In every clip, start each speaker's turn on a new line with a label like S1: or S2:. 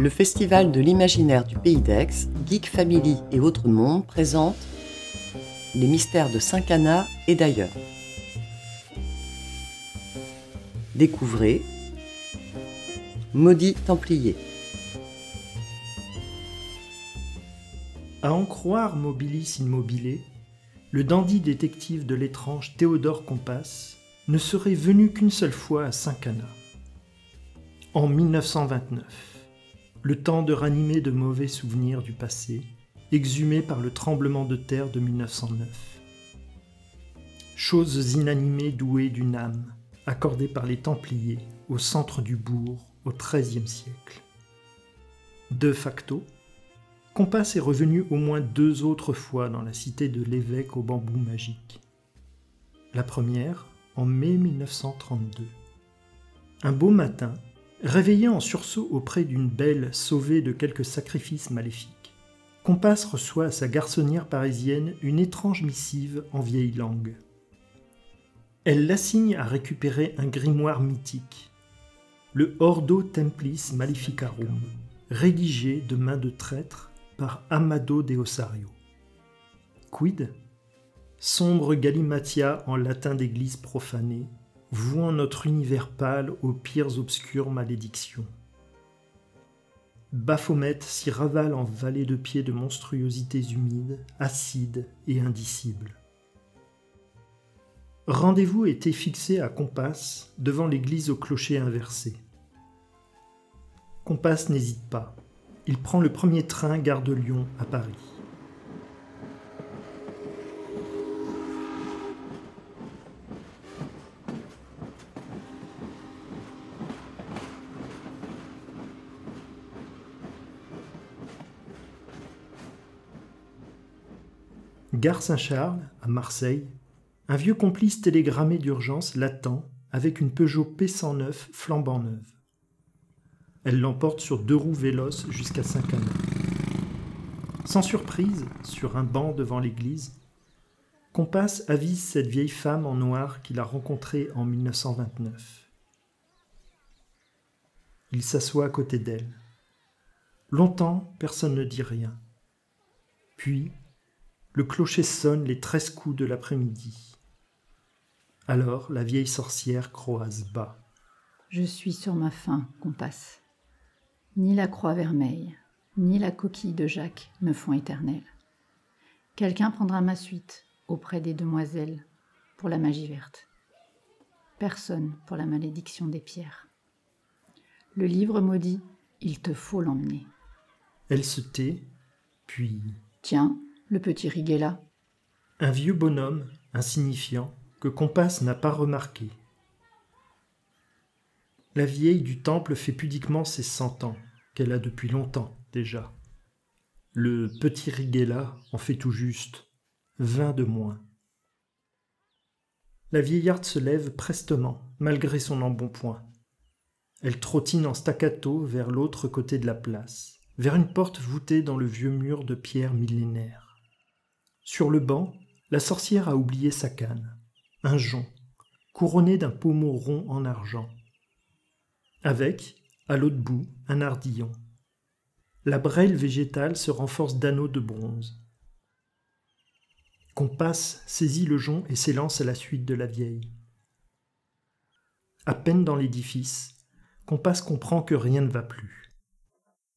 S1: Le Festival de l'imaginaire du Pays d'Aix, Geek Family et Autres Mondes présente Les mystères de Saint-Cana et d'ailleurs. Découvrez Maudit Templier.
S2: À en croire Mobilis Immobile, le dandy détective de l'étrange Théodore Compas ne serait venu qu'une seule fois à Saint-Cana. En 1929, le temps de ranimer de mauvais souvenirs du passé, exhumés par le tremblement de terre de 1909. Choses inanimées douées d'une âme, accordées par les Templiers au centre du bourg au XIIIe siècle. De facto, Compas est revenu au moins deux autres fois dans la cité de l'évêque au bambou magique. La première, en mai 1932. Un beau matin, réveillé en sursaut auprès d'une belle sauvée de quelques sacrifices maléfiques, Compas reçoit à sa garçonnière parisienne une étrange missive en vieille langue. Elle l'assigne à récupérer un grimoire mythique, le Ordo Templis Maleficarum, rédigé de main de traître par Amado de Osario. Quid? Sombre galimatia en latin d'église profanée, vouant notre univers pâle aux pires obscures malédictions. Baphomet s'y ravale en vallée de pieds de monstruosités humides, acides et indicibles. Rendez-vous était fixé à Compas devant l'église au clocher inversé. Compas n'hésite pas il prend le premier train gare de Lyon à Paris. Gare Saint-Charles, à Marseille, un vieux complice télégrammé d'urgence l'attend avec une Peugeot P109 flambant neuve. Elle l'emporte sur deux roues véloces jusqu'à Saint-Cana. Sans surprise, sur un banc devant l'église, Compas avise cette vieille femme en noir qu'il a rencontrée en 1929. Il s'assoit à côté d'elle. Longtemps, personne ne dit rien. Puis, le clocher sonne les treize coups de l'après-midi. Alors, la vieille sorcière croise bas.
S3: Je suis sur ma faim, Compas. Ni la croix vermeille, ni la coquille de Jacques me font éternel. Quelqu'un prendra ma suite auprès des demoiselles pour la magie verte. Personne pour la malédiction des pierres. Le livre maudit, il te faut l'emmener.
S2: Elle se tait, puis.
S3: Tiens, le petit Riguela.
S2: Un vieux bonhomme, insignifiant, que Compas n'a pas remarqué. La vieille du temple fait pudiquement ses cent ans qu'elle a depuis longtemps déjà. Le petit Riguela en fait tout juste vingt de moins. La vieillarde se lève prestement, malgré son embonpoint. Elle trottine en staccato vers l'autre côté de la place, vers une porte voûtée dans le vieux mur de pierre millénaire. Sur le banc, la sorcière a oublié sa canne, un jonc, couronné d'un pommeau rond en argent. Avec, à l'autre bout, un ardillon. La brêle végétale se renforce d'anneaux de bronze. Compas saisit le jonc et s'élance à la suite de la vieille. À peine dans l'édifice, Compas comprend que rien ne va plus.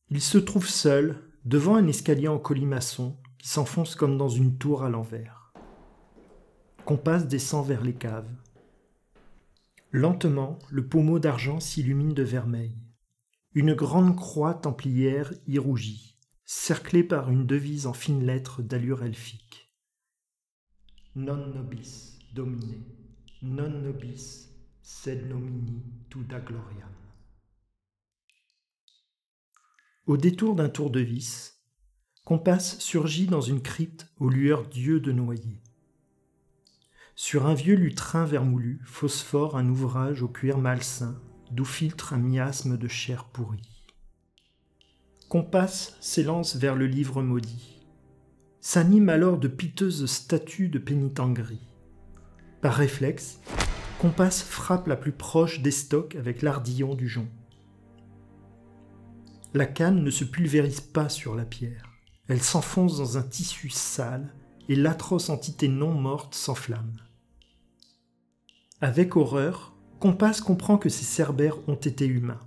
S2: Il se trouve seul devant un escalier en colimaçon s'enfonce comme dans une tour à l'envers. Compas descend vers les caves. Lentement, le pommeau d'argent s'illumine de vermeil. Une grande croix templière y rougit, cerclée par une devise en fines lettres d'allure elfique. Non nobis domine, non nobis sed nomini tuda gloriam. Au détour d'un tour de vis, Compas surgit dans une crypte aux lueurs d'yeux de noyer. Sur un vieux lutrin vermoulu phosphore un ouvrage au cuir malsain d'où filtre un miasme de chair pourrie. Compas s'élance vers le livre maudit. S'anime alors de piteuses statues de pénitenterie. Par réflexe, Compas frappe la plus proche des stocks avec l'ardillon du jonc. La canne ne se pulvérise pas sur la pierre. Elle s'enfonce dans un tissu sale et l'atroce entité non morte s'enflamme. Avec horreur, Compass comprend que ces cerbères ont été humains.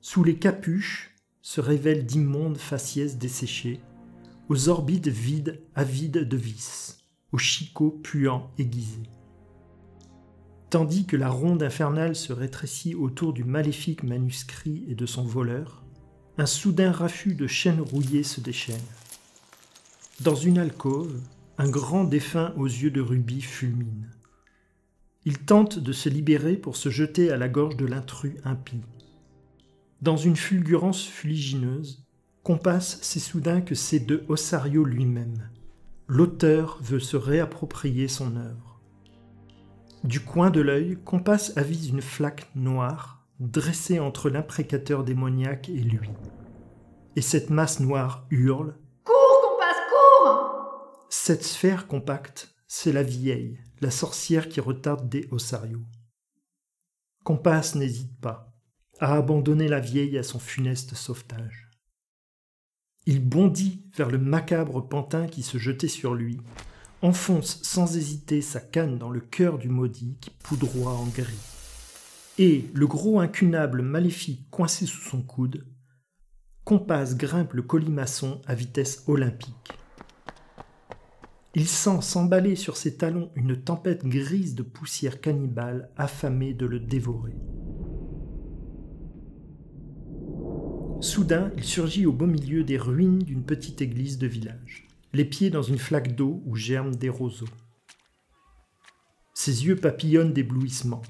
S2: Sous les capuches se révèlent d'immondes faciès desséchés, aux orbites vides avides de vis, aux chicots puants aiguisés. Tandis que la ronde infernale se rétrécit autour du maléfique manuscrit et de son voleur, un soudain raffut de chaînes rouillées se déchaîne. Dans une alcôve, un grand défunt aux yeux de rubis fulmine. Il tente de se libérer pour se jeter à la gorge de l'intrus impie. Dans une fulgurance fuligineuse, Compasse sait soudain que c'est de Ossario lui-même. L'auteur veut se réapproprier son œuvre. Du coin de l'œil, Compasse avise une flaque noire dressée entre l'imprécateur démoniaque et lui. Et cette masse noire hurle
S3: Cours, Compasse, cours
S2: Cette sphère compacte, c'est la vieille, la sorcière qui retarde des Ossario. Compasse n'hésite pas à abandonner la vieille à son funeste sauvetage. Il bondit vers le macabre pantin qui se jetait sur lui, enfonce sans hésiter sa canne dans le cœur du maudit qui poudroie en gris. Et, le gros incunable maléfique coincé sous son coude, Compasse grimpe le colimaçon à vitesse olympique. Il sent s'emballer sur ses talons une tempête grise de poussière cannibale affamée de le dévorer. Soudain, il surgit au beau milieu des ruines d'une petite église de village, les pieds dans une flaque d'eau où germent des roseaux. Ses yeux papillonnent d'éblouissement.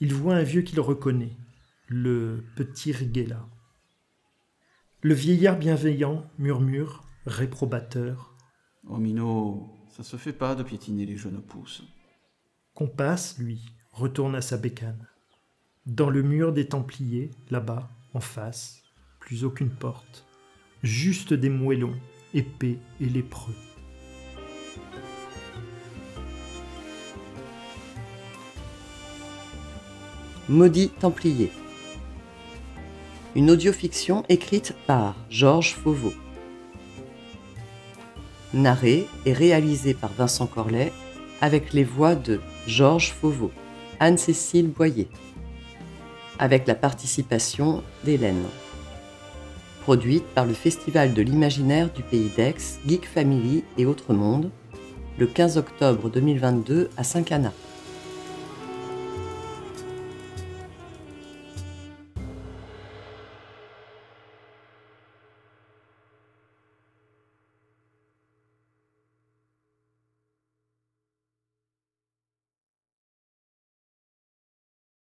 S2: Il voit un vieux qu'il reconnaît, le petit Riguela. Le vieillard bienveillant murmure, réprobateur.
S4: Oh Minot, ça se fait pas de piétiner les jeunes pousses.
S2: Compasse, lui, retourne à sa bécane. Dans le mur des Templiers, là-bas, en face, plus aucune porte, juste des moellons, épais et lépreux.
S1: Maudit Templier. Une audiofiction écrite par Georges Fauveau. Narrée et réalisée par Vincent Corlet avec les voix de Georges Fauveau, Anne-Cécile Boyer avec la participation d'Hélène. Produite par le Festival de l'imaginaire du Pays d'Aix, Geek Family et Autres Mondes, le 15 octobre 2022 à Saint-Cana.